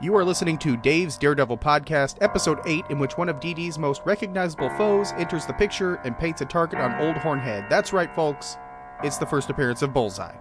You are listening to Dave's Daredevil podcast, episode 8, in which one of DD's most recognizable foes enters the picture and paints a target on Old Hornhead. That's right, folks. It's the first appearance of Bullseye.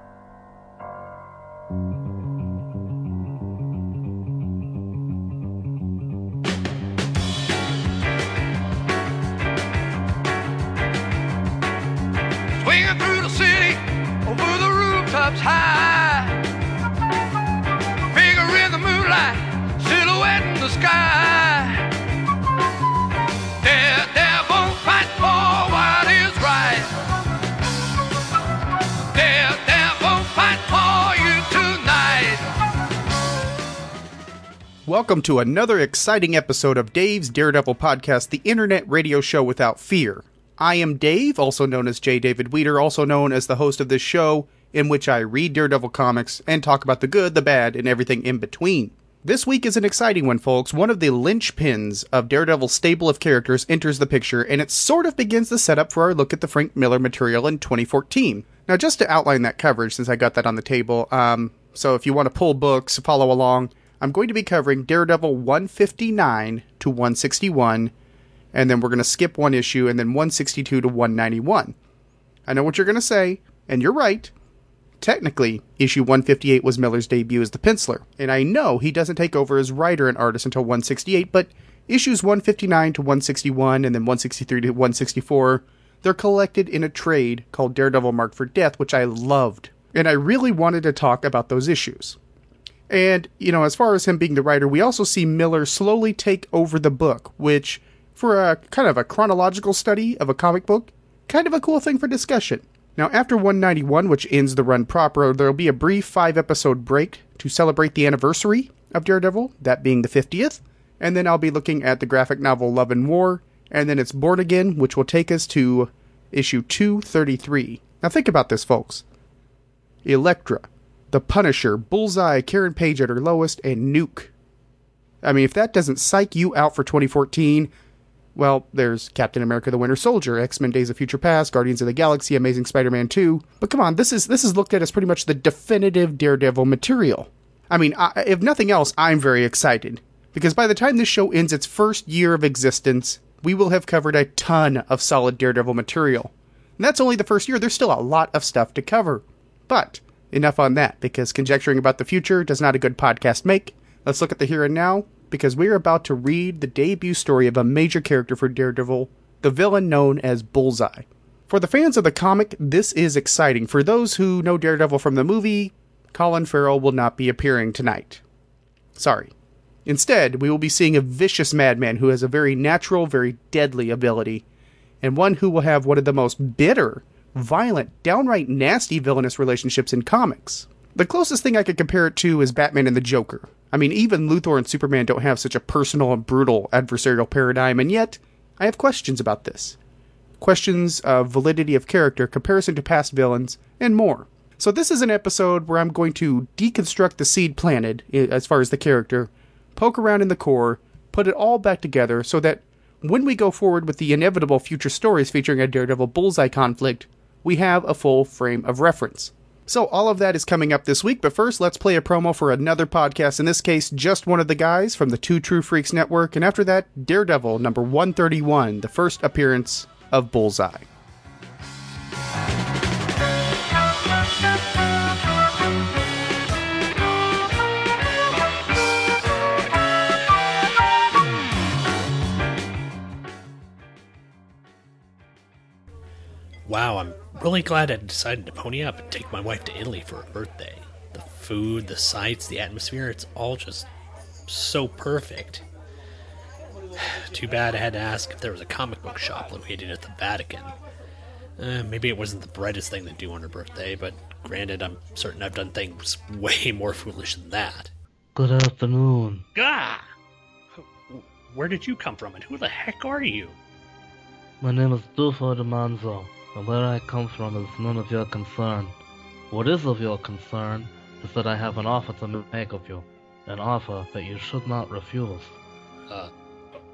Welcome to another exciting episode of Dave's Daredevil podcast, the internet radio show without fear. I am Dave, also known as J. David Weeder, also known as the host of this show, in which I read Daredevil comics and talk about the good, the bad, and everything in between. This week is an exciting one, folks. One of the linchpins of Daredevil's stable of characters enters the picture, and it sort of begins the setup for our look at the Frank Miller material in 2014. Now, just to outline that coverage, since I got that on the table, um, so if you want to pull books, follow along, I'm going to be covering Daredevil 159 to 161, and then we're going to skip one issue, and then 162 to 191. I know what you're going to say, and you're right. Technically, issue 158 was Miller's debut as the penciler, and I know he doesn't take over as writer and artist until 168, but issues 159 to 161 and then 163 to 164, they're collected in a trade called Daredevil Marked for Death, which I loved. And I really wanted to talk about those issues. And, you know, as far as him being the writer, we also see Miller slowly take over the book, which, for a kind of a chronological study of a comic book, kind of a cool thing for discussion. Now, after 191, which ends the run proper, there'll be a brief five episode break to celebrate the anniversary of Daredevil, that being the 50th. And then I'll be looking at the graphic novel Love and War, and then it's Born Again, which will take us to issue 233. Now, think about this, folks Elektra, The Punisher, Bullseye, Karen Page at her lowest, and Nuke. I mean, if that doesn't psych you out for 2014, well, there's Captain America: The Winter Soldier, X-Men: Days of Future Past, Guardians of the Galaxy, Amazing Spider-Man 2. But come on, this is this is looked at as pretty much the definitive Daredevil material. I mean, I, if nothing else, I'm very excited because by the time this show ends its first year of existence, we will have covered a ton of solid Daredevil material. And that's only the first year. There's still a lot of stuff to cover. But enough on that because conjecturing about the future does not a good podcast make. Let's look at the here and now because we are about to read the debut story of a major character for Daredevil, the villain known as Bullseye. For the fans of the comic, this is exciting. For those who know Daredevil from the movie, Colin Farrell will not be appearing tonight. Sorry. Instead, we will be seeing a vicious madman who has a very natural, very deadly ability, and one who will have one of the most bitter, violent, downright nasty villainous relationships in comics. The closest thing I could compare it to is Batman and the Joker. I mean, even Luthor and Superman don't have such a personal and brutal adversarial paradigm, and yet, I have questions about this. Questions of validity of character, comparison to past villains, and more. So, this is an episode where I'm going to deconstruct the seed planted, as far as the character, poke around in the core, put it all back together so that when we go forward with the inevitable future stories featuring a Daredevil Bullseye conflict, we have a full frame of reference. So, all of that is coming up this week, but first, let's play a promo for another podcast. In this case, just one of the guys from the Two True Freaks Network, and after that, Daredevil number 131, the first appearance of Bullseye. Wow, I'm really glad I decided to pony up and take my wife to Italy for her birthday. The food, the sights, the atmosphere, it's all just so perfect. Too bad I had to ask if there was a comic book shop located at the Vatican. Uh, maybe it wasn't the brightest thing to do on her birthday, but granted, I'm certain I've done things way more foolish than that. Good afternoon. Gah! Where did you come from, and who the heck are you? My name is Dufo de Manzo, where I come from is none of your concern. What is of your concern is that I have an offer to make of you, an offer that you should not refuse. Uh,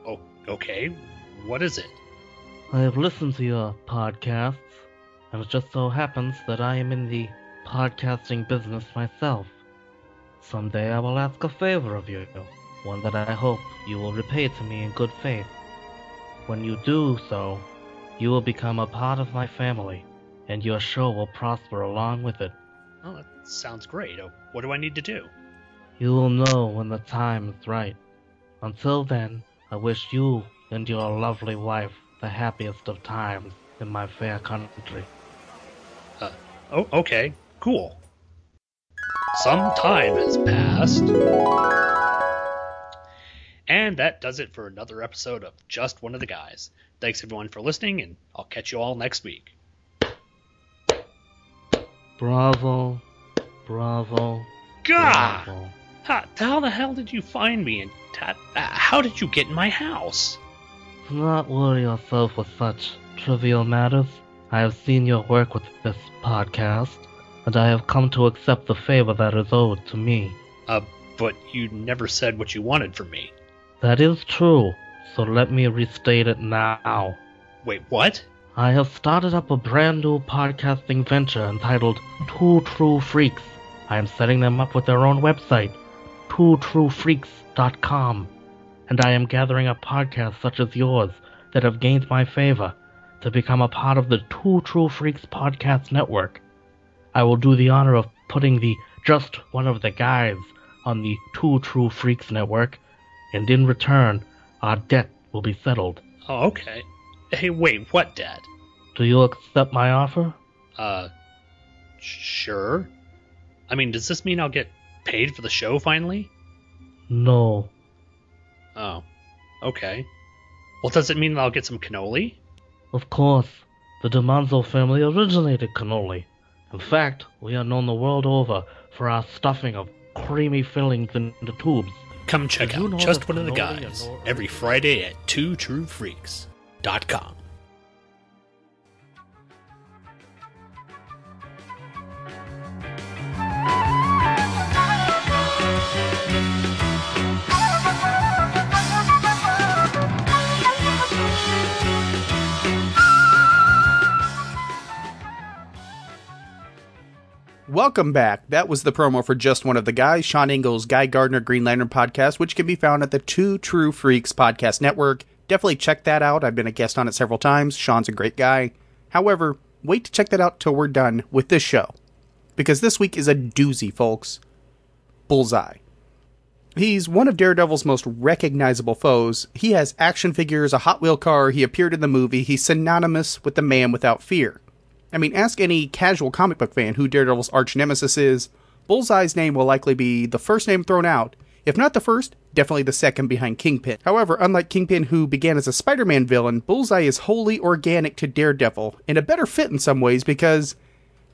oh, okay. What is it? I have listened to your podcasts, and it just so happens that I am in the podcasting business myself. Someday I will ask a favor of you, one that I hope you will repay to me in good faith. When you do so, you will become a part of my family, and your show will prosper along with it. Oh, that sounds great. Oh, what do I need to do? You will know when the time is right. Until then, I wish you and your lovely wife the happiest of times in my fair country. Uh, oh, okay. Cool. Some time has passed. And that does it for another episode of Just One of the Guys. Thanks everyone for listening, and I'll catch you all next week. Bravo, bravo, God! bravo. How, how the hell did you find me, and ta- uh, how did you get in my house? Do not worry yourself with such trivial matters. I have seen your work with this podcast, and I have come to accept the favor that is owed to me. Uh, but you never said what you wanted from me. That is true, so let me restate it now. Wait, what? I have started up a brand new podcasting venture entitled Two True Freaks. I am setting them up with their own website, twotruefreaks.com, and I am gathering up podcasts such as yours that have gained my favor to become a part of the Two True Freaks podcast network. I will do the honor of putting the Just One of the Guys on the Two True Freaks network, and in return, our debt will be settled. Oh, okay. Hey, wait, what, debt? Do you accept my offer? Uh, sure. I mean, does this mean I'll get paid for the show finally? No. Oh, okay. Well, does it mean that I'll get some cannoli? Of course, the DiManzo family originated cannoli. In fact, we are known the world over for our stuffing of creamy fillings into tubes. Come check out Just One of the Guys every Friday at twotruefreaks.com. Welcome back. That was the promo for Just One of the Guys, Sean Engel's Guy Gardner Green Lantern podcast, which can be found at the Two True Freaks podcast network. Definitely check that out. I've been a guest on it several times. Sean's a great guy. However, wait to check that out till we're done with this show. Because this week is a doozy, folks. Bullseye. He's one of Daredevil's most recognizable foes. He has action figures, a Hot Wheel car, he appeared in the movie, he's synonymous with the man without fear. I mean, ask any casual comic book fan who Daredevil's arch nemesis is. Bullseye's name will likely be the first name thrown out. If not the first, definitely the second behind Kingpin. However, unlike Kingpin, who began as a Spider Man villain, Bullseye is wholly organic to Daredevil, and a better fit in some ways because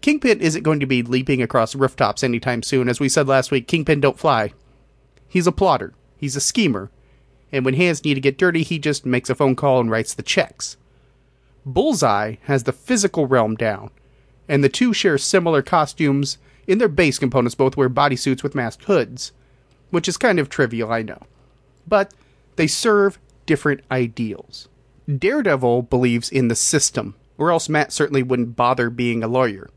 Kingpin isn't going to be leaping across rooftops anytime soon. As we said last week, Kingpin don't fly. He's a plotter, he's a schemer, and when hands need to get dirty, he just makes a phone call and writes the checks. Bullseye has the physical realm down, and the two share similar costumes. In their base components, both wear bodysuits with masked hoods, which is kind of trivial, I know. But they serve different ideals. Daredevil believes in the system, or else Matt certainly wouldn't bother being a lawyer.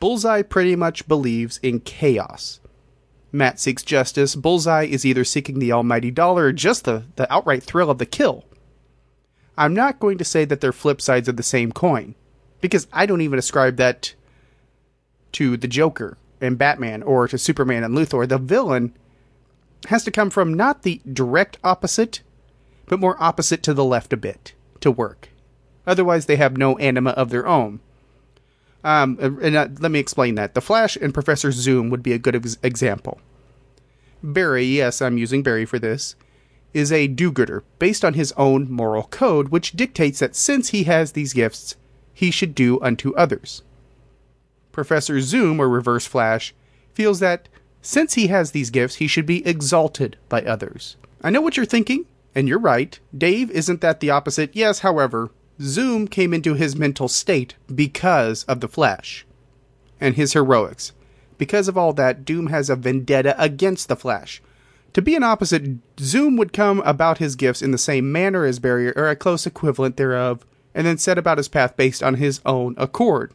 Bullseye pretty much believes in chaos. Matt seeks justice. Bullseye is either seeking the almighty dollar or just the, the outright thrill of the kill. I'm not going to say that they're flip sides of the same coin, because I don't even ascribe that to the Joker and Batman or to Superman and Luthor. The villain has to come from not the direct opposite, but more opposite to the left a bit to work. Otherwise, they have no anima of their own. Um, and uh, let me explain that. The Flash and Professor Zoom would be a good ex- example. Barry, yes, I'm using Barry for this, is a do gooder based on his own moral code, which dictates that since he has these gifts, he should do unto others. Professor Zoom, or Reverse Flash, feels that since he has these gifts, he should be exalted by others. I know what you're thinking, and you're right. Dave, isn't that the opposite? Yes, however, Zoom came into his mental state because of the Flash and his heroics. Because of all that, Zoom has a vendetta against the Flash. To be an opposite, Zoom would come about his gifts in the same manner as Barrier, or a close equivalent thereof, and then set about his path based on his own accord.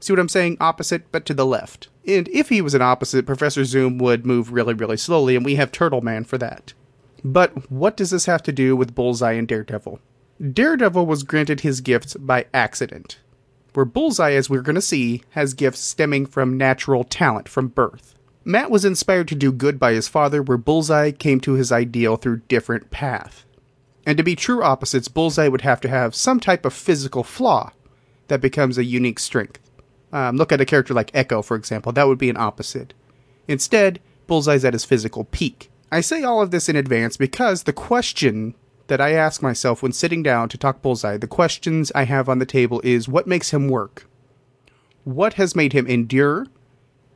See what I'm saying? Opposite, but to the left. And if he was an opposite, Professor Zoom would move really, really slowly, and we have Turtle Man for that. But what does this have to do with Bullseye and Daredevil? Daredevil was granted his gifts by accident, where Bullseye, as we're going to see, has gifts stemming from natural talent from birth. Matt was inspired to do good by his father, where Bullseye came to his ideal through different path. And to be true opposites, Bullseye would have to have some type of physical flaw that becomes a unique strength. Um, look at a character like Echo, for example. That would be an opposite. Instead, Bullseye's at his physical peak. I say all of this in advance because the question that I ask myself when sitting down to talk Bullseye, the questions I have on the table is what makes him work? What has made him endure?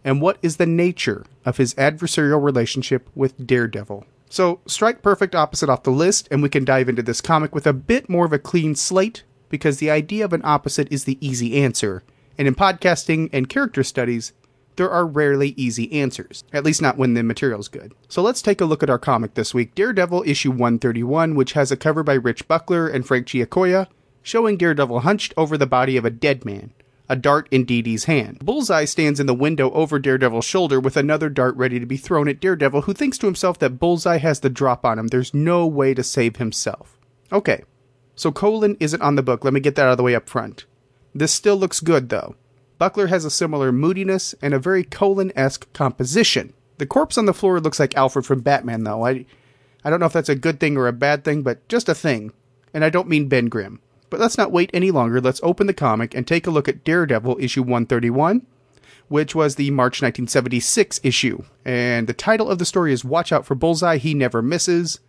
And what is the nature of his adversarial relationship with Daredevil? So, strike perfect opposite off the list, and we can dive into this comic with a bit more of a clean slate because the idea of an opposite is the easy answer. And in podcasting and character studies, there are rarely easy answers, at least not when the material's good. So let's take a look at our comic this week Daredevil issue 131, which has a cover by Rich Buckler and Frank Giacoia, showing Daredevil hunched over the body of a dead man, a dart in Dee Dee's hand. Bullseye stands in the window over Daredevil's shoulder with another dart ready to be thrown at Daredevil, who thinks to himself that Bullseye has the drop on him. There's no way to save himself. Okay, so Colan isn't on the book. Let me get that out of the way up front. This still looks good, though. Buckler has a similar moodiness and a very Colan esque composition. The corpse on the floor looks like Alfred from Batman, though. I, I don't know if that's a good thing or a bad thing, but just a thing. And I don't mean Ben Grimm. But let's not wait any longer. Let's open the comic and take a look at Daredevil issue 131, which was the March 1976 issue. And the title of the story is Watch Out for Bullseye, He Never Misses.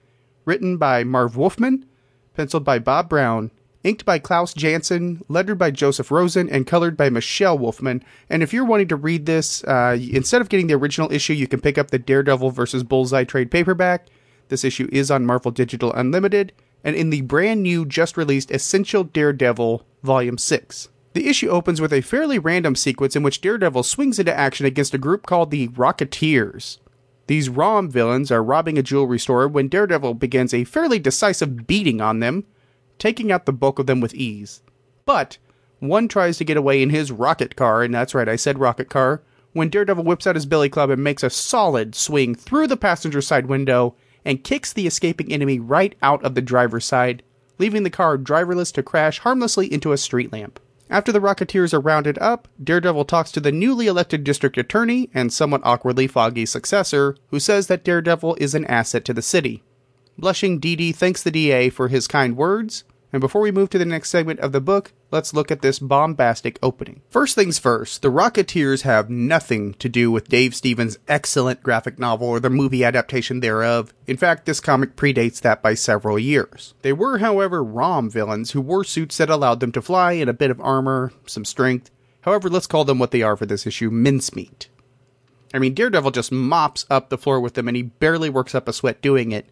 Written by Marv Wolfman, penciled by Bob Brown, inked by Klaus Janson, lettered by Joseph Rosen, and colored by Michelle Wolfman. And if you're wanting to read this, uh, instead of getting the original issue, you can pick up the Daredevil vs. Bullseye trade paperback. This issue is on Marvel Digital Unlimited, and in the brand new, just released Essential Daredevil Volume 6. The issue opens with a fairly random sequence in which Daredevil swings into action against a group called the Rocketeers. These ROM villains are robbing a jewelry store when Daredevil begins a fairly decisive beating on them, taking out the bulk of them with ease. But one tries to get away in his rocket car, and that's right, I said rocket car, when Daredevil whips out his billy club and makes a solid swing through the passenger side window and kicks the escaping enemy right out of the driver's side, leaving the car driverless to crash harmlessly into a street lamp. After the Rocketeers are rounded up, Daredevil talks to the newly elected district attorney and somewhat awkwardly Foggy's successor, who says that Daredevil is an asset to the city. Blushing Dee Dee thanks the DA for his kind words, and before we move to the next segment of the book, let's look at this bombastic opening. First things first, the Rocketeers have nothing to do with Dave Stevens' excellent graphic novel or the movie adaptation thereof. In fact, this comic predates that by several years. They were, however, ROM villains who wore suits that allowed them to fly and a bit of armor, some strength. However, let's call them what they are for this issue mincemeat. I mean, Daredevil just mops up the floor with them and he barely works up a sweat doing it.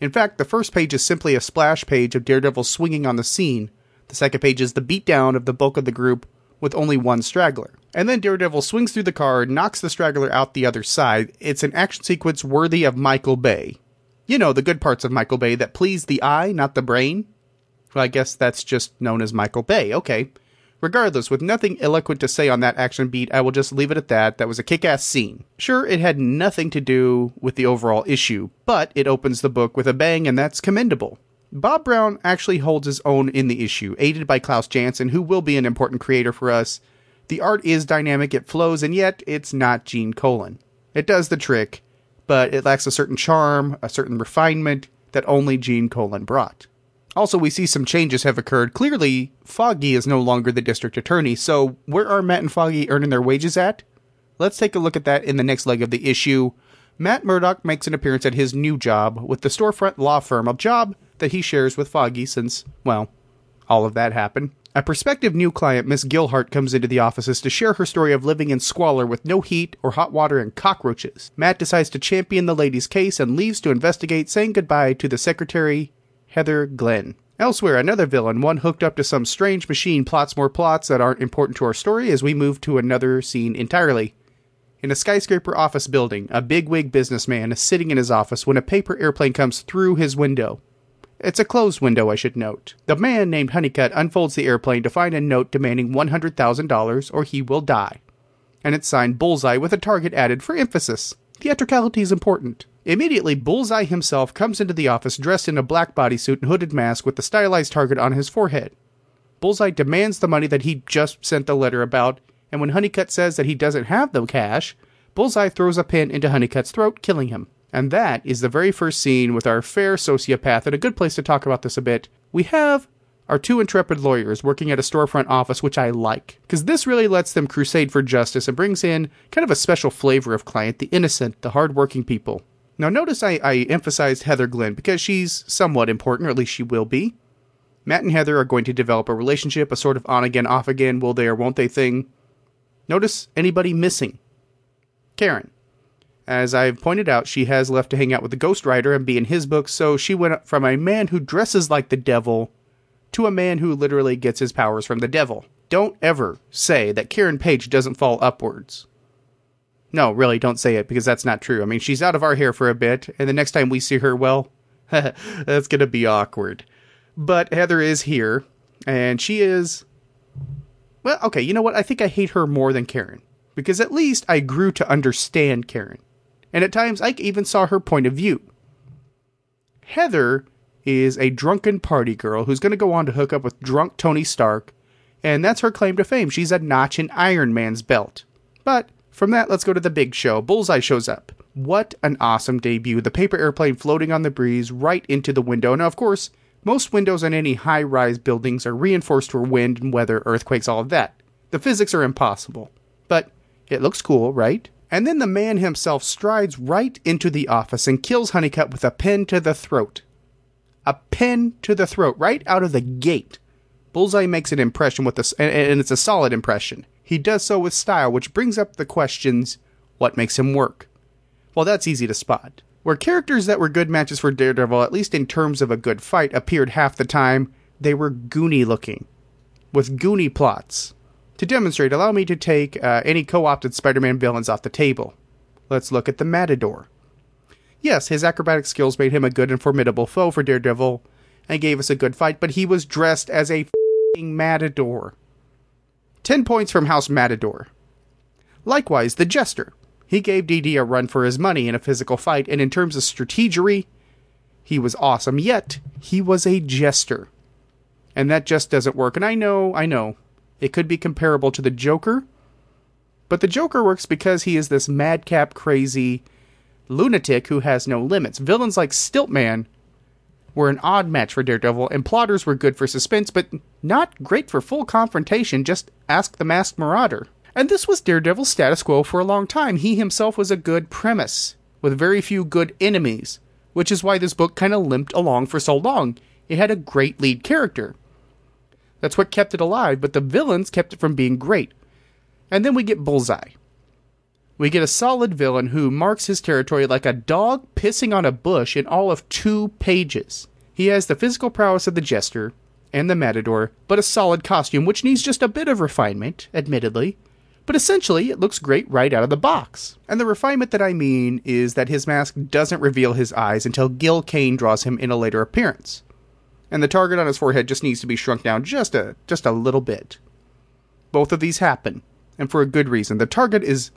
In fact, the first page is simply a splash page of Daredevil swinging on the scene. The second page is the beatdown of the bulk of the group with only one straggler. And then Daredevil swings through the car, and knocks the straggler out the other side. It's an action sequence worthy of Michael Bay. You know, the good parts of Michael Bay that please the eye, not the brain. Well, I guess that's just known as Michael Bay. Okay. Regardless, with nothing eloquent to say on that action beat, I will just leave it at that. That was a kick ass scene. Sure, it had nothing to do with the overall issue, but it opens the book with a bang, and that's commendable. Bob Brown actually holds his own in the issue, aided by Klaus Janson, who will be an important creator for us. The art is dynamic, it flows, and yet it's not Gene Colan. It does the trick, but it lacks a certain charm, a certain refinement that only Gene Colan brought. Also, we see some changes have occurred. Clearly, Foggy is no longer the district attorney, so where are Matt and Foggy earning their wages at? Let's take a look at that in the next leg of the issue. Matt Murdock makes an appearance at his new job with the storefront law firm, a job that he shares with Foggy since, well, all of that happened. A prospective new client, Miss Gilhart, comes into the offices to share her story of living in squalor with no heat or hot water and cockroaches. Matt decides to champion the lady's case and leaves to investigate, saying goodbye to the secretary Heather Glenn. Elsewhere, another villain, one hooked up to some strange machine, plots more plots that aren't important to our story as we move to another scene entirely. In a skyscraper office building, a bigwig businessman is sitting in his office when a paper airplane comes through his window. It's a closed window, I should note. The man named Honeycutt unfolds the airplane to find a note demanding $100,000 or he will die. And it's signed Bullseye with a target added for emphasis. Theatricality is important. Immediately, Bullseye himself comes into the office dressed in a black bodysuit and hooded mask with the stylized target on his forehead. Bullseye demands the money that he just sent the letter about, and when Honeycutt says that he doesn't have the cash, Bullseye throws a pin into Honeycutt's throat, killing him. And that is the very first scene with our fair sociopath, and a good place to talk about this a bit. We have our two intrepid lawyers working at a storefront office, which I like, because this really lets them crusade for justice and brings in kind of a special flavor of client, the innocent, the hardworking people. Now, notice I, I emphasized Heather Glenn because she's somewhat important, or at least she will be. Matt and Heather are going to develop a relationship, a sort of on again, off again, will they or won't they thing. Notice anybody missing? Karen. As I've pointed out, she has left to hang out with the Ghost Rider and be in his books, so she went from a man who dresses like the devil to a man who literally gets his powers from the devil. Don't ever say that Karen Page doesn't fall upwards. No, really, don't say it because that's not true. I mean, she's out of our hair for a bit, and the next time we see her, well, that's going to be awkward. But Heather is here, and she is. Well, okay, you know what? I think I hate her more than Karen because at least I grew to understand Karen. And at times I even saw her point of view. Heather is a drunken party girl who's going to go on to hook up with drunk Tony Stark, and that's her claim to fame. She's a notch in Iron Man's belt. But from that, let's go to the big show. Bullseye shows up. What an awesome debut. The paper airplane floating on the breeze right into the window. Now, of course, most windows on any high rise buildings are reinforced for wind and weather, earthquakes, all of that. The physics are impossible. But it looks cool, right? And then the man himself strides right into the office and kills Honeycutt with a pin to the throat. A pin to the throat, right out of the gate. Bullseye makes an impression with this, and it's a solid impression. He does so with style, which brings up the questions what makes him work? Well, that's easy to spot. Where characters that were good matches for Daredevil, at least in terms of a good fight, appeared half the time, they were goony looking, with goony plots. To demonstrate, allow me to take uh, any co opted Spider Man villains off the table. Let's look at the Matador. Yes, his acrobatic skills made him a good and formidable foe for Daredevil and gave us a good fight, but he was dressed as a Matador. 10 points from House Matador. Likewise, the Jester. He gave DD a run for his money in a physical fight, and in terms of strategery, he was awesome. Yet, he was a jester. And that just doesn't work. And I know, I know, it could be comparable to the Joker, but the Joker works because he is this madcap, crazy lunatic who has no limits. Villains like Stiltman were an odd match for Daredevil, and plotters were good for suspense, but not great for full confrontation. Just ask the Masked Marauder. And this was Daredevil's status quo for a long time. He himself was a good premise, with very few good enemies, which is why this book kind of limped along for so long. It had a great lead character. That's what kept it alive, but the villains kept it from being great. And then we get Bullseye. We get a solid villain who marks his territory like a dog pissing on a bush in all of two pages. He has the physical prowess of the Jester and the Matador, but a solid costume, which needs just a bit of refinement, admittedly. But essentially, it looks great right out of the box. And the refinement that I mean is that his mask doesn't reveal his eyes until Gil Kane draws him in a later appearance. And the target on his forehead just needs to be shrunk down just a just a little bit. Both of these happen, and for a good reason. The target is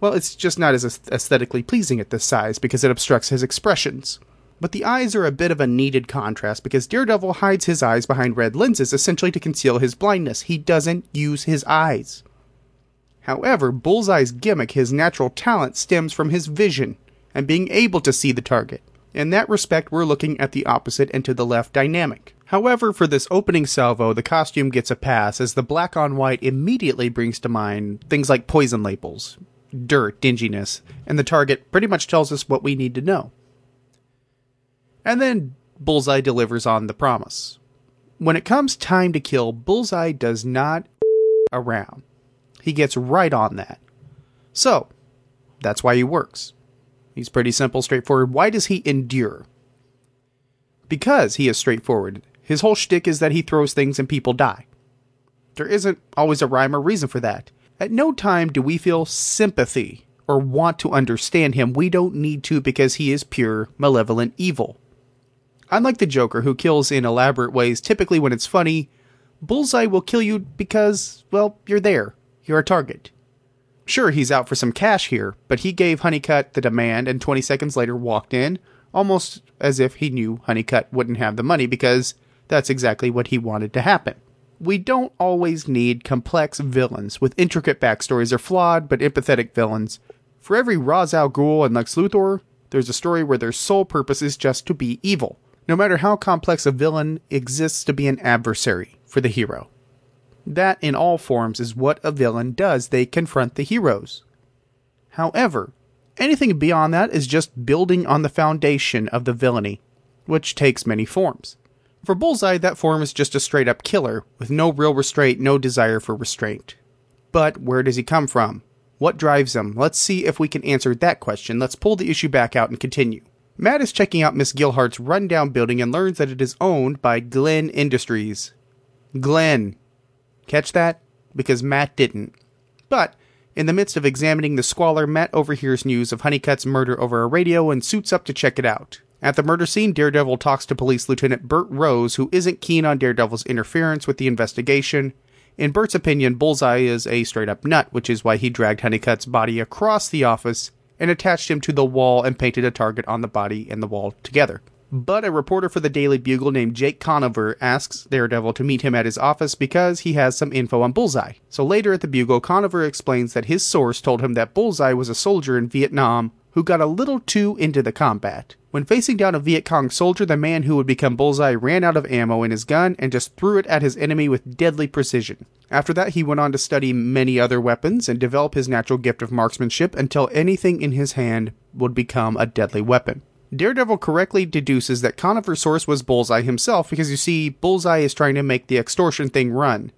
well, it's just not as aesthetically pleasing at this size because it obstructs his expressions. But the eyes are a bit of a needed contrast because Daredevil hides his eyes behind red lenses essentially to conceal his blindness. He doesn't use his eyes. However, Bullseye's gimmick, his natural talent, stems from his vision and being able to see the target. In that respect, we're looking at the opposite and to the left dynamic. However, for this opening salvo, the costume gets a pass as the black on white immediately brings to mind things like poison labels, dirt, dinginess, and the target pretty much tells us what we need to know. And then Bullseye delivers on the promise. When it comes time to kill, Bullseye does not around. He gets right on that. So, that's why he works. He's pretty simple, straightforward. Why does he endure? Because he is straightforward. His whole shtick is that he throws things and people die. There isn't always a rhyme or reason for that. At no time do we feel sympathy or want to understand him. We don't need to because he is pure, malevolent evil. Unlike the Joker, who kills in elaborate ways typically when it's funny, Bullseye will kill you because, well, you're there. You're a target. Sure, he's out for some cash here, but he gave Honeycutt the demand and 20 seconds later walked in, almost as if he knew Honeycutt wouldn't have the money because that's exactly what he wanted to happen. We don't always need complex villains with intricate backstories or flawed but empathetic villains. For every Ra's al Ghul and Lex Luthor, there's a story where their sole purpose is just to be evil, no matter how complex a villain exists to be an adversary for the hero. That, in all forms, is what a villain does. They confront the heroes. However, anything beyond that is just building on the foundation of the villainy, which takes many forms. For Bullseye, that form is just a straight up killer, with no real restraint, no desire for restraint. But where does he come from? What drives him? Let's see if we can answer that question. Let's pull the issue back out and continue. Matt is checking out Miss Gilhart's rundown building and learns that it is owned by Glenn Industries. Glenn. Catch that? Because Matt didn't. But, in the midst of examining the squalor, Matt overhears news of Honeycutt's murder over a radio and suits up to check it out. At the murder scene, Daredevil talks to Police Lieutenant Burt Rose, who isn't keen on Daredevil's interference with the investigation. In Burt's opinion, Bullseye is a straight up nut, which is why he dragged Honeycutt's body across the office and attached him to the wall and painted a target on the body and the wall together. But a reporter for the Daily Bugle named Jake Conover asks Daredevil to meet him at his office because he has some info on Bullseye. So later at the Bugle, Conover explains that his source told him that Bullseye was a soldier in Vietnam who got a little too into the combat. When facing down a Viet Cong soldier, the man who would become Bullseye ran out of ammo in his gun and just threw it at his enemy with deadly precision. After that, he went on to study many other weapons and develop his natural gift of marksmanship until anything in his hand would become a deadly weapon. Daredevil correctly deduces that Conover's source was Bullseye himself because you see, Bullseye is trying to make the extortion thing run.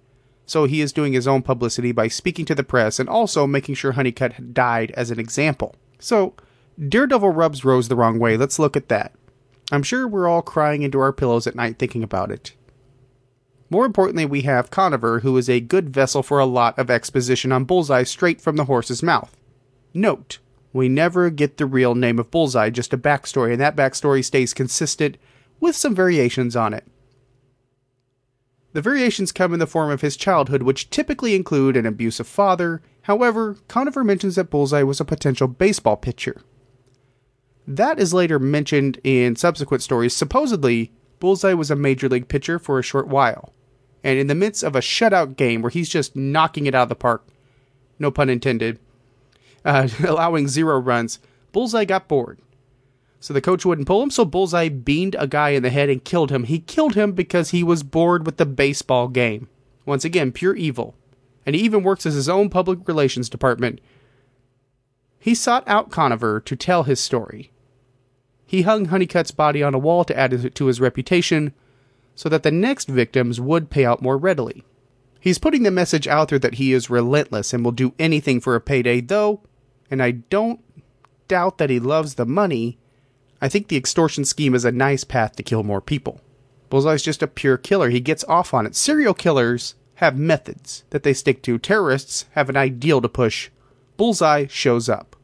So he is doing his own publicity by speaking to the press and also making sure Honeycutt died as an example. So, Daredevil rubs Rose the wrong way. Let's look at that. I'm sure we're all crying into our pillows at night thinking about it. More importantly, we have Conover, who is a good vessel for a lot of exposition on Bullseye straight from the horse's mouth. Note, we never get the real name of Bullseye, just a backstory, and that backstory stays consistent with some variations on it. The variations come in the form of his childhood, which typically include an abusive father. However, Conover mentions that Bullseye was a potential baseball pitcher. That is later mentioned in subsequent stories. Supposedly, Bullseye was a major league pitcher for a short while. And in the midst of a shutout game where he's just knocking it out of the park, no pun intended, uh, allowing zero runs, Bullseye got bored. So the coach wouldn't pull him, so Bullseye beamed a guy in the head and killed him. He killed him because he was bored with the baseball game. Once again, pure evil. And he even works as his own public relations department. He sought out Conover to tell his story. He hung Honeycutt's body on a wall to add to his reputation so that the next victims would pay out more readily. He's putting the message out there that he is relentless and will do anything for a payday, though, and I don't doubt that he loves the money. I think the extortion scheme is a nice path to kill more people. Bullseye's just a pure killer. He gets off on it. Serial killers have methods that they stick to. Terrorists have an ideal to push. Bullseye shows up.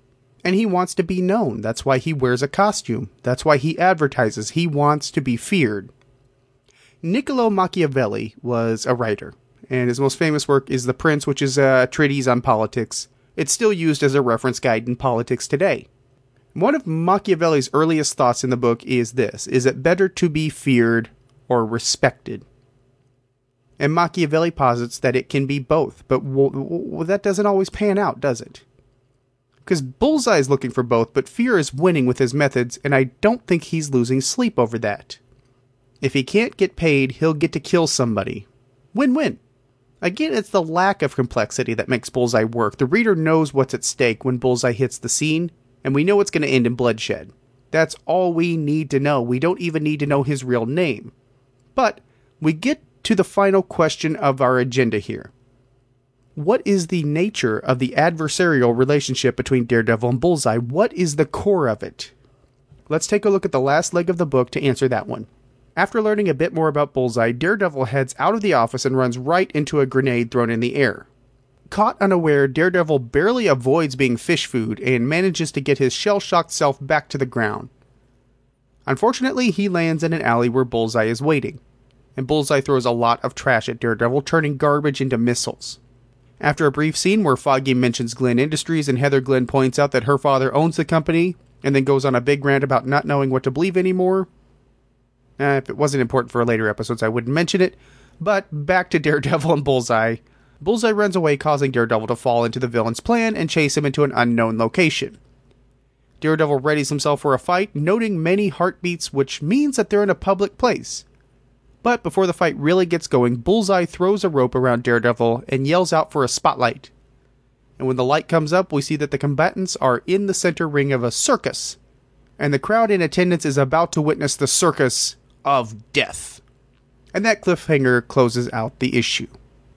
And he wants to be known. That's why he wears a costume. That's why he advertises. He wants to be feared. Niccolo Machiavelli was a writer and his most famous work is The Prince, which is a treatise on politics. It's still used as a reference guide in politics today. One of Machiavelli's earliest thoughts in the book is this is it better to be feared or respected? And Machiavelli posits that it can be both, but w- w- that doesn't always pan out, does it? Because Bullseye is looking for both, but Fear is winning with his methods, and I don't think he's losing sleep over that. If he can't get paid, he'll get to kill somebody. Win win. Again, it's the lack of complexity that makes Bullseye work. The reader knows what's at stake when Bullseye hits the scene, and we know it's going to end in bloodshed. That's all we need to know. We don't even need to know his real name. But we get to the final question of our agenda here. What is the nature of the adversarial relationship between Daredevil and Bullseye? What is the core of it? Let's take a look at the last leg of the book to answer that one. After learning a bit more about Bullseye, Daredevil heads out of the office and runs right into a grenade thrown in the air. Caught unaware, Daredevil barely avoids being fish food and manages to get his shell shocked self back to the ground. Unfortunately, he lands in an alley where Bullseye is waiting, and Bullseye throws a lot of trash at Daredevil, turning garbage into missiles. After a brief scene where Foggy mentions Glenn Industries and Heather Glenn points out that her father owns the company, and then goes on a big rant about not knowing what to believe anymore. Uh, if it wasn't important for later episodes, I wouldn't mention it. But back to Daredevil and Bullseye. Bullseye runs away, causing Daredevil to fall into the villain's plan and chase him into an unknown location. Daredevil readies himself for a fight, noting many heartbeats, which means that they're in a public place. But before the fight really gets going, Bullseye throws a rope around Daredevil and yells out for a spotlight. And when the light comes up, we see that the combatants are in the center ring of a circus, and the crowd in attendance is about to witness the circus of death. And that cliffhanger closes out the issue.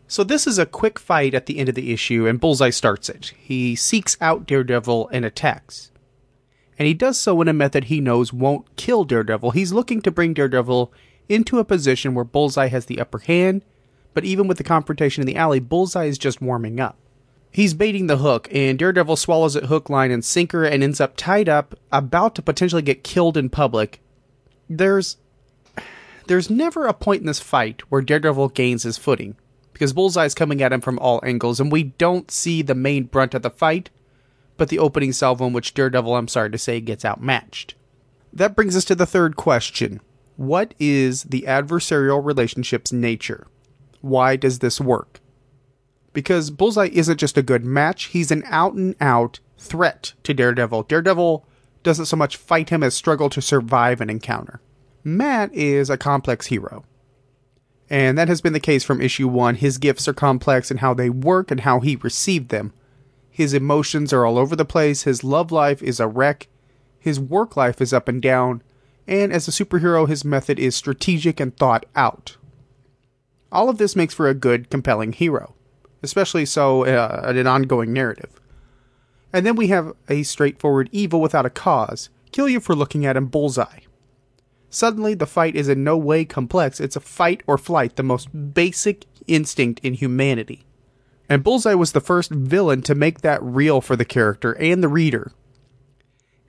So this is a quick fight at the end of the issue, and Bullseye starts it. He seeks out Daredevil and attacks. And he does so in a method he knows won't kill Daredevil. He's looking to bring Daredevil into a position where Bullseye has the upper hand, but even with the confrontation in the alley, Bullseye is just warming up. He's baiting the hook, and Daredevil swallows it hook, line, and sinker and ends up tied up, about to potentially get killed in public. There's there's never a point in this fight where Daredevil gains his footing, because Bullseye's coming at him from all angles, and we don't see the main brunt of the fight, but the opening salvo in which Daredevil, I'm sorry to say, gets outmatched. That brings us to the third question. What is the adversarial relationship's nature? Why does this work? Because Bullseye isn't just a good match, he's an out and out threat to Daredevil. Daredevil doesn't so much fight him as struggle to survive an encounter. Matt is a complex hero. And that has been the case from issue one. His gifts are complex in how they work and how he received them. His emotions are all over the place, his love life is a wreck, his work life is up and down, and as a superhero, his method is strategic and thought out. All of this makes for a good, compelling hero, especially so uh, in an ongoing narrative. And then we have a straightforward evil without a cause, kill you for looking at him bullseye. Suddenly, the fight is in no way complex, it's a fight or flight, the most basic instinct in humanity. And Bullseye was the first villain to make that real for the character and the reader.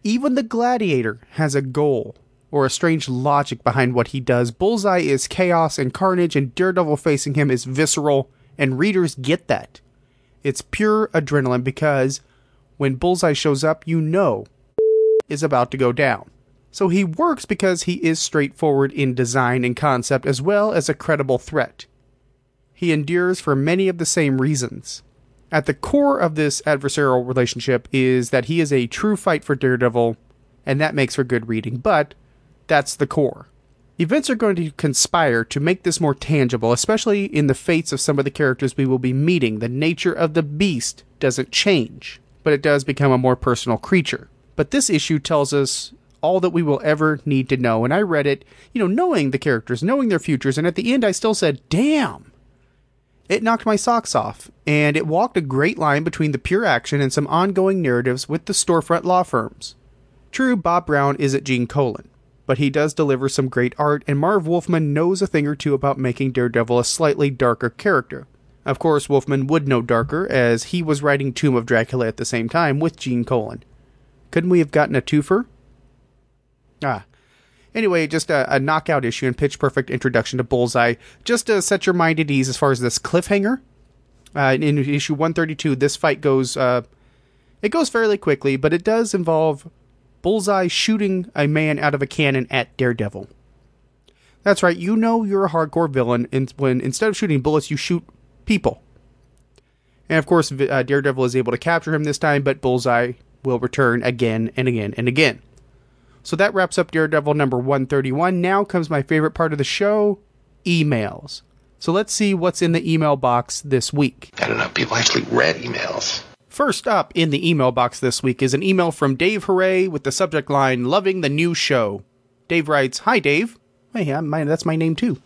Even the gladiator has a goal, or a strange logic behind what he does. Bullseye is chaos and carnage, and Daredevil facing him is visceral, and readers get that. It's pure adrenaline because when Bullseye shows up, you know is about to go down. So he works because he is straightforward in design and concept as well as a credible threat. He endures for many of the same reasons. At the core of this adversarial relationship is that he is a true fight for Daredevil, and that makes for good reading, but that's the core. Events are going to conspire to make this more tangible, especially in the fates of some of the characters we will be meeting. The nature of the beast doesn't change, but it does become a more personal creature. But this issue tells us all that we will ever need to know. And I read it, you know, knowing the characters, knowing their futures, and at the end I still said, damn! It knocked my socks off, and it walked a great line between the pure action and some ongoing narratives with the storefront law firms. True, Bob Brown isn't Gene Colan, but he does deliver some great art, and Marv Wolfman knows a thing or two about making Daredevil a slightly darker character. Of course, Wolfman would know darker, as he was writing Tomb of Dracula at the same time with Gene Colan. Couldn't we have gotten a twofer? Ah. Anyway, just a, a knockout issue and pitch perfect introduction to Bullseye. Just to set your mind at ease as far as this cliffhanger. Uh, in issue 132, this fight goes. Uh, it goes fairly quickly, but it does involve Bullseye shooting a man out of a cannon at Daredevil. That's right, you know you're a hardcore villain when instead of shooting bullets, you shoot people. And of course, uh, Daredevil is able to capture him this time, but Bullseye will return again and again and again. So that wraps up Daredevil number 131. Now comes my favorite part of the show emails. So let's see what's in the email box this week. I don't know people actually read emails. First up in the email box this week is an email from Dave Hooray with the subject line Loving the New Show. Dave writes Hi, Dave. Hey, I'm, my, that's my name too.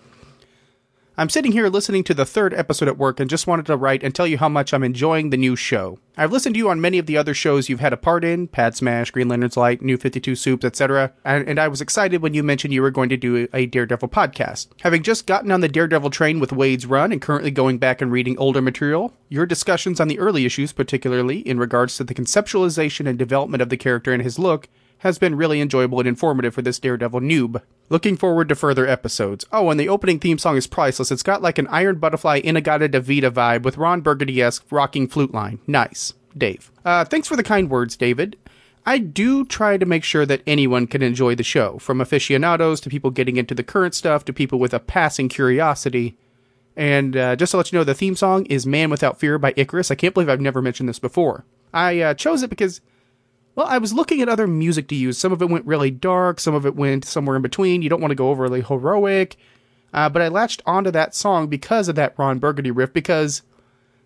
I'm sitting here listening to the third episode at work and just wanted to write and tell you how much I'm enjoying the new show. I've listened to you on many of the other shows you've had a part in Pad Smash, Green Lantern's Light, New 52 Soups, etc. And, and I was excited when you mentioned you were going to do a Daredevil podcast. Having just gotten on the Daredevil train with Waid's run and currently going back and reading older material, your discussions on the early issues, particularly in regards to the conceptualization and development of the character and his look, has been really enjoyable and informative for this Daredevil noob. Looking forward to further episodes. Oh, and the opening theme song is priceless. It's got like an Iron Butterfly In-A-Gadda-Da-Vida vibe with Ron Burgundy-esque rocking flute line. Nice. Dave. Uh, thanks for the kind words, David. I do try to make sure that anyone can enjoy the show, from aficionados to people getting into the current stuff to people with a passing curiosity. And uh, just to let you know, the theme song is Man Without Fear by Icarus. I can't believe I've never mentioned this before. I uh, chose it because, well, I was looking at other music to use. Some of it went really dark, some of it went somewhere in between. You don't want to go overly heroic. Uh, but I latched onto that song because of that Ron Burgundy riff, because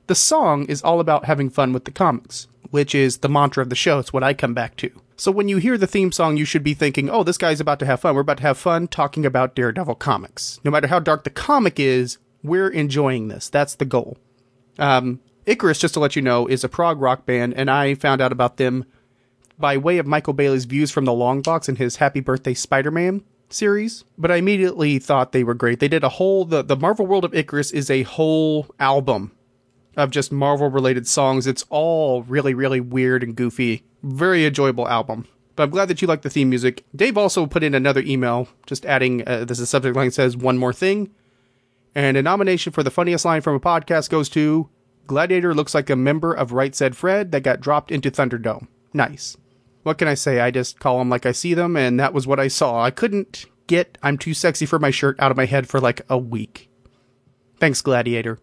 the song is all about having fun with the comics, which is the mantra of the show. It's what I come back to. So when you hear the theme song, you should be thinking, oh, this guy's about to have fun. We're about to have fun talking about Daredevil comics. No matter how dark the comic is, we're enjoying this. That's the goal. Um, Icarus, just to let you know, is a prog rock band, and I found out about them by way of Michael Bailey's views from the long box in his Happy Birthday Spider-Man series. But I immediately thought they were great. They did a whole the, the Marvel World of Icarus is a whole album of just Marvel related songs. It's all really, really weird and goofy. Very enjoyable album. But I'm glad that you like the theme music. Dave also put in another email, just adding uh, this is subject line says one more thing. And a nomination for the funniest line from a podcast goes to Gladiator looks like a member of Right Said Fred that got dropped into Thunderdome. Nice. What can I say? I just call them like I see them, and that was what I saw. I couldn't get I'm too sexy for my shirt out of my head for like a week. Thanks, Gladiator.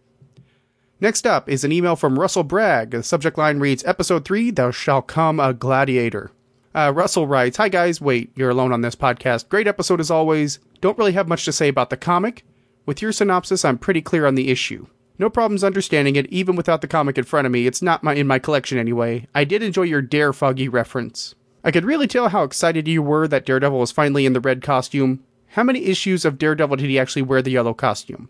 Next up is an email from Russell Bragg. The subject line reads Episode 3 Thou Shalt Come a Gladiator. Uh, Russell writes Hi, guys. Wait, you're alone on this podcast. Great episode as always. Don't really have much to say about the comic. With your synopsis, I'm pretty clear on the issue. No problems understanding it, even without the comic in front of me. It's not my in my collection anyway. I did enjoy your Dare Foggy reference. I could really tell how excited you were that Daredevil was finally in the red costume. How many issues of Daredevil did he actually wear the yellow costume?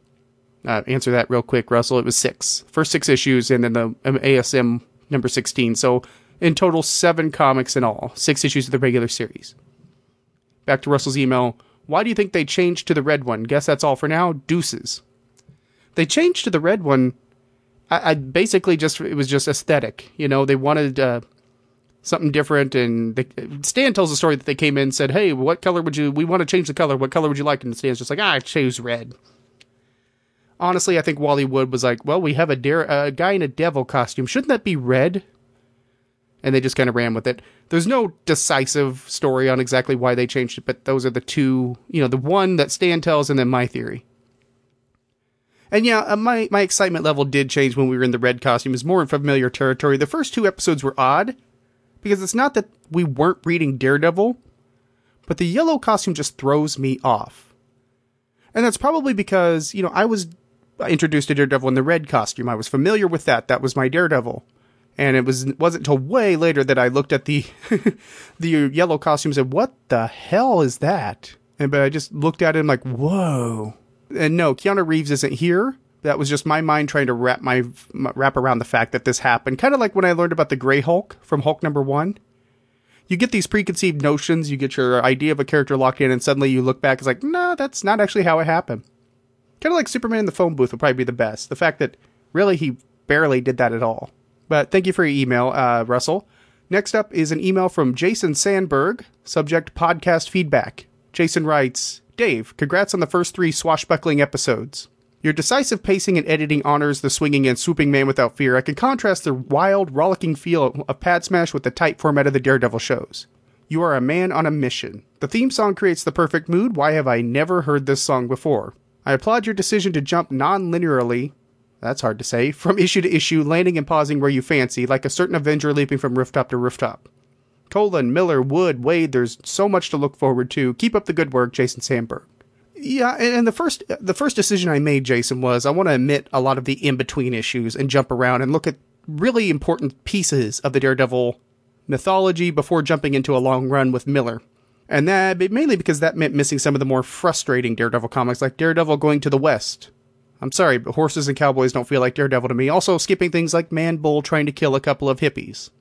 Uh, answer that real quick, Russell. It was six. First six issues, and then the um, ASM number 16. So, in total, seven comics in all. Six issues of the regular series. Back to Russell's email. Why do you think they changed to the red one? Guess that's all for now. Deuces. They changed to the red one. I, I basically just, it was just aesthetic. You know, they wanted uh, something different. And they, Stan tells the story that they came in and said, Hey, what color would you, we want to change the color. What color would you like? And Stan's just like, ah, I choose red honestly, I think Wally Wood was like, well, we have a, dare, a guy in a devil costume. Shouldn't that be red? And they just kind of ran with it. There's no decisive story on exactly why they changed it, but those are the two, you know, the one that Stan tells and then my theory. And yeah, uh, my, my excitement level did change when we were in the red costume. It's more in familiar territory. The first two episodes were odd because it's not that we weren't reading Daredevil, but the yellow costume just throws me off. And that's probably because, you know, I was introduced to Daredevil in the red costume. I was familiar with that. That was my Daredevil. And it was wasn't until way later that I looked at the the yellow costume and said, "What the hell is that?" And but I just looked at it and like, "Whoa!" And no, Keanu Reeves isn't here. That was just my mind trying to wrap my wrap around the fact that this happened. Kind of like when I learned about the Gray Hulk from Hulk number one. You get these preconceived notions, you get your idea of a character locked in, and suddenly you look back, it's like, no, that's not actually how it happened. Kind of like Superman in the phone booth would probably be the best. The fact that really he barely did that at all. But thank you for your email, uh, Russell. Next up is an email from Jason Sandberg, subject podcast feedback. Jason writes Dave, congrats on the first three swashbuckling episodes. Your decisive pacing and editing honors the swinging and swooping man without fear. I can contrast the wild, rollicking feel of Pad Smash with the tight format of the Daredevil shows. You are a man on a mission. The theme song creates the perfect mood. Why have I never heard this song before? I applaud your decision to jump non linearly, that's hard to say, from issue to issue, landing and pausing where you fancy, like a certain Avenger leaping from rooftop to rooftop. Colan, Miller, Wood, Waid, there's so much to look forward to. Keep up the good work, Jason Sandberg. Yeah, and the first the first decision I made, Jason, was I want to omit a lot of the in between issues and jump around and look at really important pieces of the Daredevil mythology before jumping into a long run with Miller. And that mainly because that meant missing some of the more frustrating Daredevil comics, like Daredevil going to the West. I'm sorry, but horses and cowboys don't feel like Daredevil to me. Also, skipping things like Man Bull trying to kill a couple of hippies.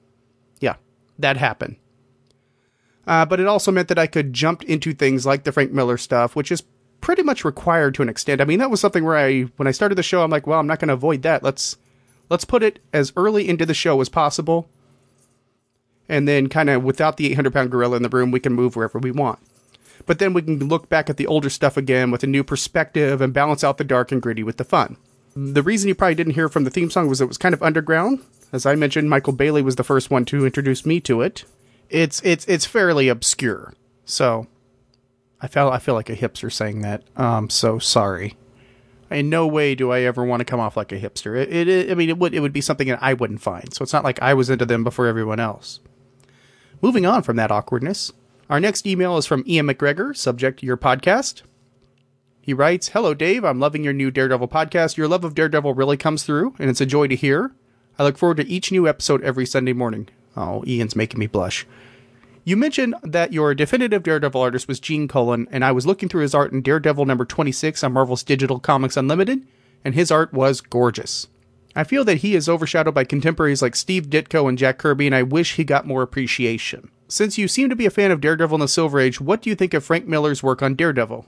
Yeah, that happened. Uh, but it also meant that I could jump into things like the Frank Miller stuff, which is pretty much required to an extent. I mean, that was something where I, when I started the show, I'm like, well, I'm not going to avoid that. Let's, let's put it as early into the show as possible And then, kind of without the 800 pound gorilla in the room, we can move wherever we want. But then we can look back at the older stuff again with a new perspective and balance out the dark and gritty with the fun. The reason you probably didn't hear from the theme song was it was kind of underground. As I mentioned, Michael Bailey was the first one to introduce me to it. It's it's it's fairly obscure. So I feel I feel like a hipster saying that. I'm so sorry. In no way do I ever want to come off like a hipster. It, it I mean it would it would be something that I wouldn't find. So it's not like I was into them before everyone else. Moving on from that awkwardness, our next email is from Ian McGregor, subject your podcast. He writes, Hello, Dave. I'm loving your new Daredevil podcast. Your love of Daredevil really comes through, and it's a joy to hear. I look forward to each new episode every Sunday morning. Oh, Ian's making me blush. You mentioned that your definitive Daredevil artist was Gene Colan, and I was looking through his art in Daredevil number 26 on Marvel's Digital Comics Unlimited, and his art was gorgeous. I feel that he is overshadowed by contemporaries like Steve Ditko and Jack Kirby, and I wish he got more appreciation. Since you seem to be a fan of Daredevil in the Silver Age, what do you think of Frank Miller's work on Daredevil?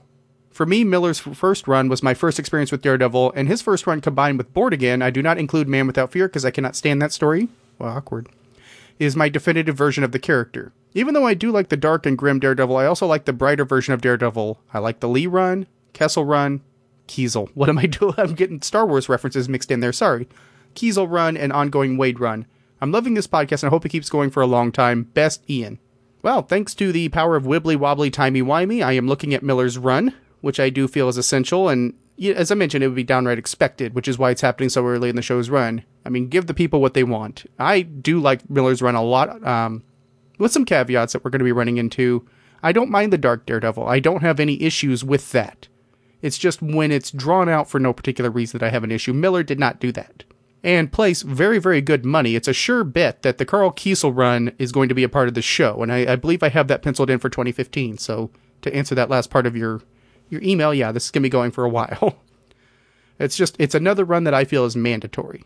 For me, Miller's first run was my first experience with Daredevil, and his first run combined with Born Again, I do not include Man Without Fear because I cannot stand that story. Well, awkward. Is my definitive version of the character. Even though I do like the dark and grim Daredevil, I also like the brighter version of Daredevil. I like the Lee run, Kessel run, Kesel. What am I doing? I'm getting Star Wars references mixed in there. Sorry. Kesel run and ongoing Waid run. I'm loving this podcast and I hope it keeps going for a long time. Best Ian. Well, thanks to the power of wibbly wobbly timey wimey, I am looking at Miller's run, which I do feel is essential. And as I mentioned, it would be downright expected, which is why it's happening so early in the show's run. I mean, give the people what they want. I do like Miller's run a lot, um, with some caveats that we're going to be running into. I don't mind the Dark Daredevil. I don't have any issues with that. It's just when it's drawn out for no particular reason that I have an issue. Miller did not do that. And place very, very good money. It's a sure bet that the Karl Kesel run is going to be a part of the show. And I, I believe I have that penciled in for 2015. So to answer that last part of your your email, yeah, this is going to be going for a while. It's just, it's another run that I feel is mandatory.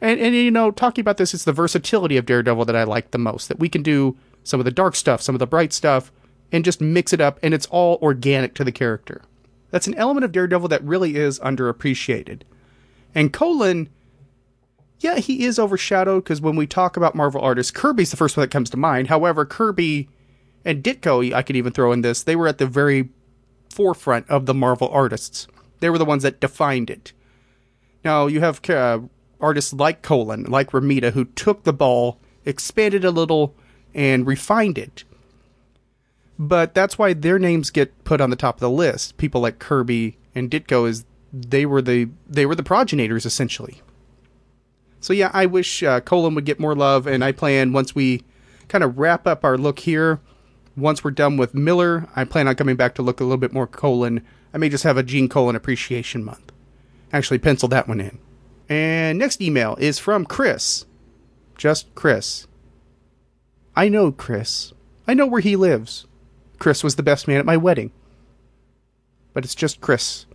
And, and, you know, talking about this, it's the versatility of Daredevil that I like the most. That we can do some of the dark stuff, some of the bright stuff, and just mix it up, and it's all organic to the character. That's an element of Daredevil that really is underappreciated. And Colan, yeah, he is overshadowed because when we talk about Marvel artists, Kirby's the first one that comes to mind. However, Kirby and Ditko, I could even throw in this, they were at the very forefront of the Marvel artists. They were the ones that defined it. Now, you have uh, artists like Colan, like Romita, who took the ball, expanded a little, and refined it. But that's why their names get put on the top of the list. People like Kirby and Ditko is they were the they were the progenitors essentially. So yeah, I wish uh, Colan would get more love, and I plan once we kind of wrap up our look here once we're done with Miller, I plan on coming back to look a little bit more Colan. I may just have a Gene Colan Appreciation Month. Actually, pencil that one in. And next email is from Chris. Just Chris. I know Chris. I know where he lives. Chris was the best man at my wedding. But it's just Chris.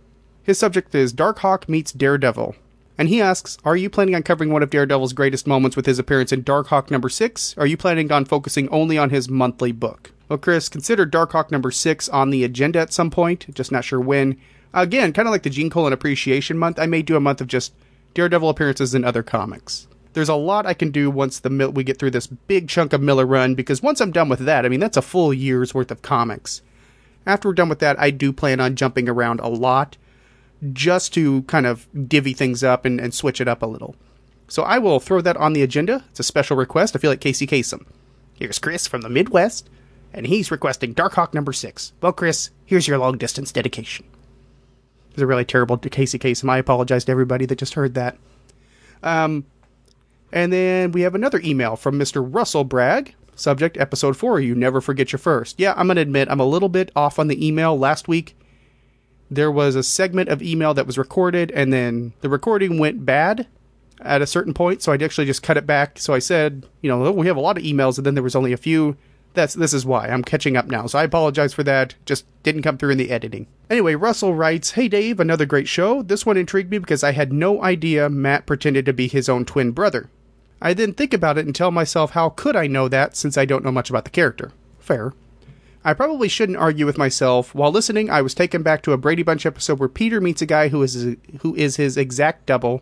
His subject is Darkhawk meets Daredevil. And he asks, Are you planning on covering one of Daredevil's greatest moments with his appearance in Darkhawk number 6? Are you planning on focusing only on his monthly book? Well, Chris, consider Darkhawk number 6 on the agenda at some point, just not sure when. Again, kind of like the Gene Colan Appreciation Month, I may do a month of just Daredevil appearances in other comics. There's a lot I can do once the we get through this big chunk of Miller run, because once I'm done with that, I mean, that's a full year's worth of comics. After we're done with that, I do plan on jumping around a lot just to kind of divvy things up and, and switch it up a little. So I will throw that on the agenda. It's a special request. I feel like Casey Kasem. Here's Chris from the Midwest, and he's requesting Darkhawk number six. Well, Chris, here's your long distance dedication. It's a really terrible Casey case, and I apologize to everybody that just heard that. Um, and then we have another email from Mr. Russell Bragg. Subject episode four. You never forget your first. Yeah, I'm gonna admit I'm a little bit off on the email. Last week there was a segment of email that was recorded and then the recording went bad at a certain point so i actually just cut it back so i said you know we have a lot of emails and then there was only a few that's this is why. I'm catching up now. So i apologize for that. Just didn't come through in the editing. Anyway russell writes hey dave another great show. This one intrigued me because i had no idea matt pretended to be his own twin brother. I then think about it and tell myself how could i know that since i don't know much about the character? Fair. I probably shouldn't argue with myself. While listening, I was taken back to a Brady Bunch episode where Peter meets a guy who is who is his exact double.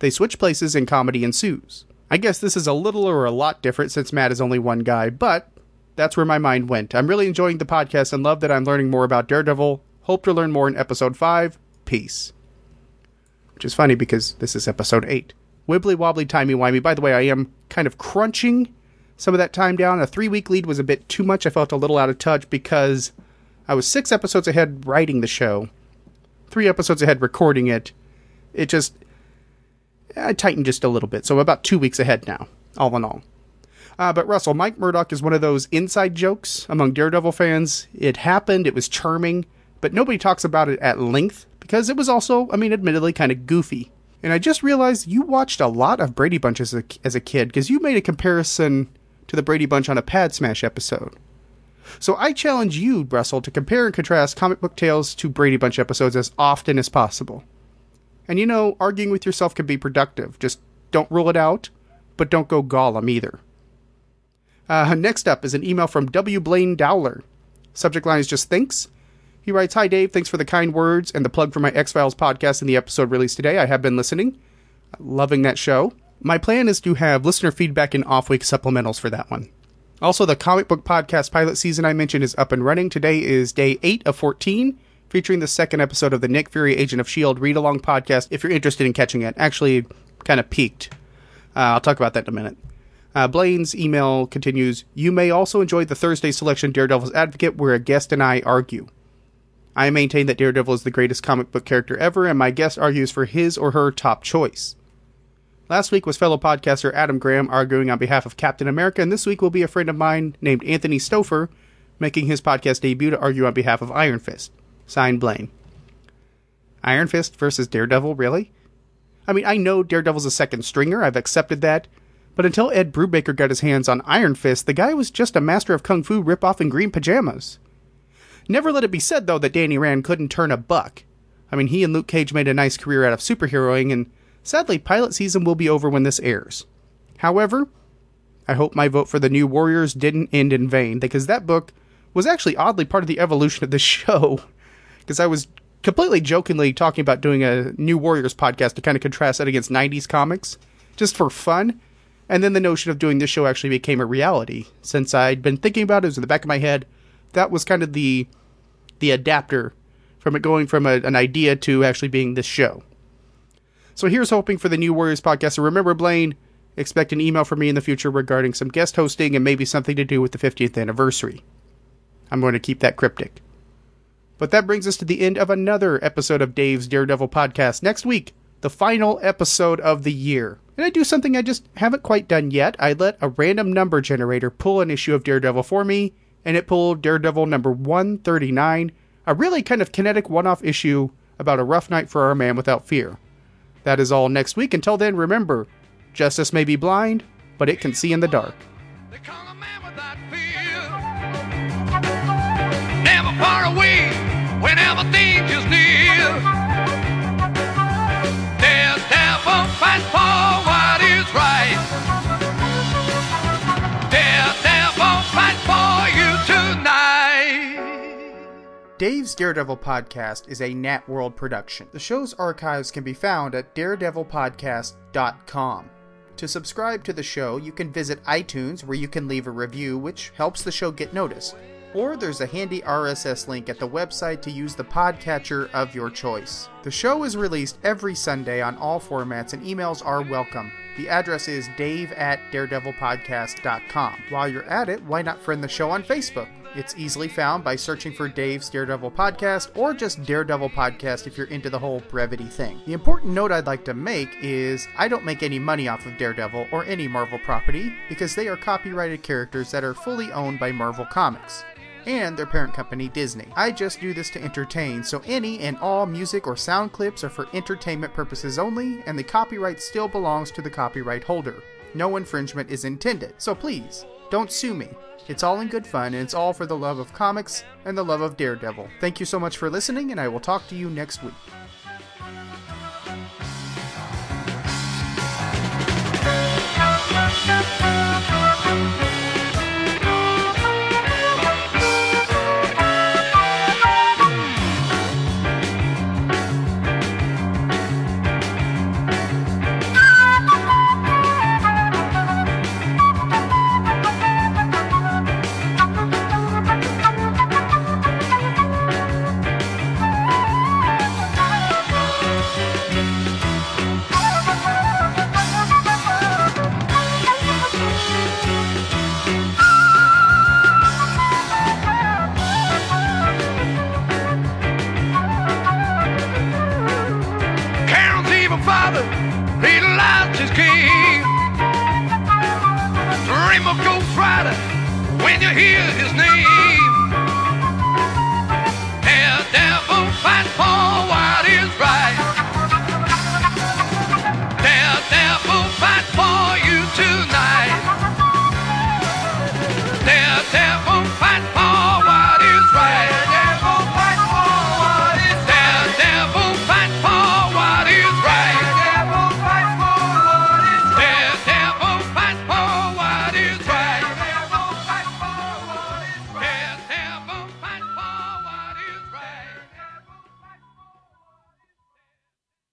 They switch places and comedy ensues. I guess this is a little or a lot different since Matt is only one guy, but that's where my mind went. I'm really enjoying the podcast and love that I'm learning more about Daredevil. Hope to learn more in episode 5. Peace. Which is funny because this is episode 8. Wibbly wobbly timey wimey. By the way, I am kind of crunching some of that time down. A three week lead was a bit too much. I felt a little out of touch because I was six episodes ahead writing the show, three episodes ahead recording it. It just. I tightened just a little bit, so I'm about two weeks ahead now, all in all. Uh, but Russell, Mike Murdock is one of those inside jokes among Daredevil fans. It happened, it was charming, but nobody talks about it at length because it was also, I mean, admittedly kind of goofy. And I just realized you watched a lot of Brady Bunch as a, as a kid because you made a comparison to the Brady Bunch on a Pad Smash episode. So I challenge you, Russell, to compare and contrast comic book tales to Brady Bunch episodes as often as possible. And you know, arguing with yourself can be productive. Just don't rule it out, but don't go Gollum either. Uh, next up is an email from W. Blaine Dowler. Subject line is just thanks. He writes, Hi Dave, thanks for the kind words and the plug for my X Files podcast and the episode released today. I have been listening. Loving that show. My plan is to have listener feedback and off week supplementals for that one. Also, the comic book podcast pilot season I mentioned is up and running. Today is day 8 of 14, featuring the second episode of the Nick Fury Agent of S.H.I.E.L.D. read along podcast if you're interested in catching it. Actually, kind of peaked. Uh, I'll talk about that in a minute. Uh, Blaine's email continues You may also enjoy the Thursday selection Daredevil's Advocate, where a guest and I argue. I maintain that Daredevil is the greatest comic book character ever, and my guest argues for his or her top choice. Last week was fellow podcaster Adam Graham arguing on behalf of Captain America, and this week will be a friend of mine named Anthony Stouffer making his podcast debut to argue on behalf of Iron Fist. Signed Blaine. Iron Fist versus Daredevil, really? I mean, I know Daredevil's a second stringer, I've accepted that, but until Ed Brubaker got his hands on Iron Fist, the guy was just a master of kung fu ripoff in green pajamas. Never let it be said, though, that Danny Rand couldn't turn a buck. I mean, he and Luke Cage made a nice career out of superheroing, and sadly, pilot season will be over when this airs. However, I hope my vote for the New Warriors didn't end in vain, because that book was actually oddly part of the evolution of the show. Because I was completely jokingly talking about doing a New Warriors podcast to kind of contrast that against 90s comics, just for fun. And then the notion of doing this show actually became a reality. Since I'd been thinking about it, it was in the back of my head. That was kind of the the adapter from it going from a, an idea to actually being this show. So here's hoping for the New Warriors podcast. So remember, Blaine, expect an email from me in the future regarding some guest hosting and maybe something to do with the 50th anniversary. I'm going to keep that cryptic. But that brings us to the end of another episode of Dave's Daredevil podcast. Next week, the final episode of the year. And I do something I just haven't quite done yet. I let a random number generator pull an issue of Daredevil for me, and it pulled Daredevil number 139, a really kind of kinetic one off issue about a rough night for our man without fear. That is all next week. Until then, remember justice may be blind, but it can see in the dark. Never far away, near. Dave's Daredevil podcast is a Nat World production. The show's archives can be found at daredevilpodcast.com. To subscribe to the show, you can visit iTunes where you can leave a review, which helps the show get noticed. Or there's a handy RSS link at the website to use the podcatcher of your choice. The show is released every Sunday on all formats and emails are welcome. The address is dave at daredevilpodcast.com. While you're at it, why not friend the show on Facebook? It's easily found by searching for Dave's Daredevil Podcast or just Daredevil Podcast if you're into the whole brevity thing. The important note I'd like to make is I don't make any money off of Daredevil or any Marvel property because they are copyrighted characters that are fully owned by Marvel Comics and their parent company Disney. I just do this to entertain, so any and all music or sound clips are for entertainment purposes only, and the copyright still belongs to the copyright holder. No infringement is intended, so please, don't sue me. It's all in good fun, and it's all for the love of comics and the love of Daredevil. Thank you so much for listening, and I will talk to you next week.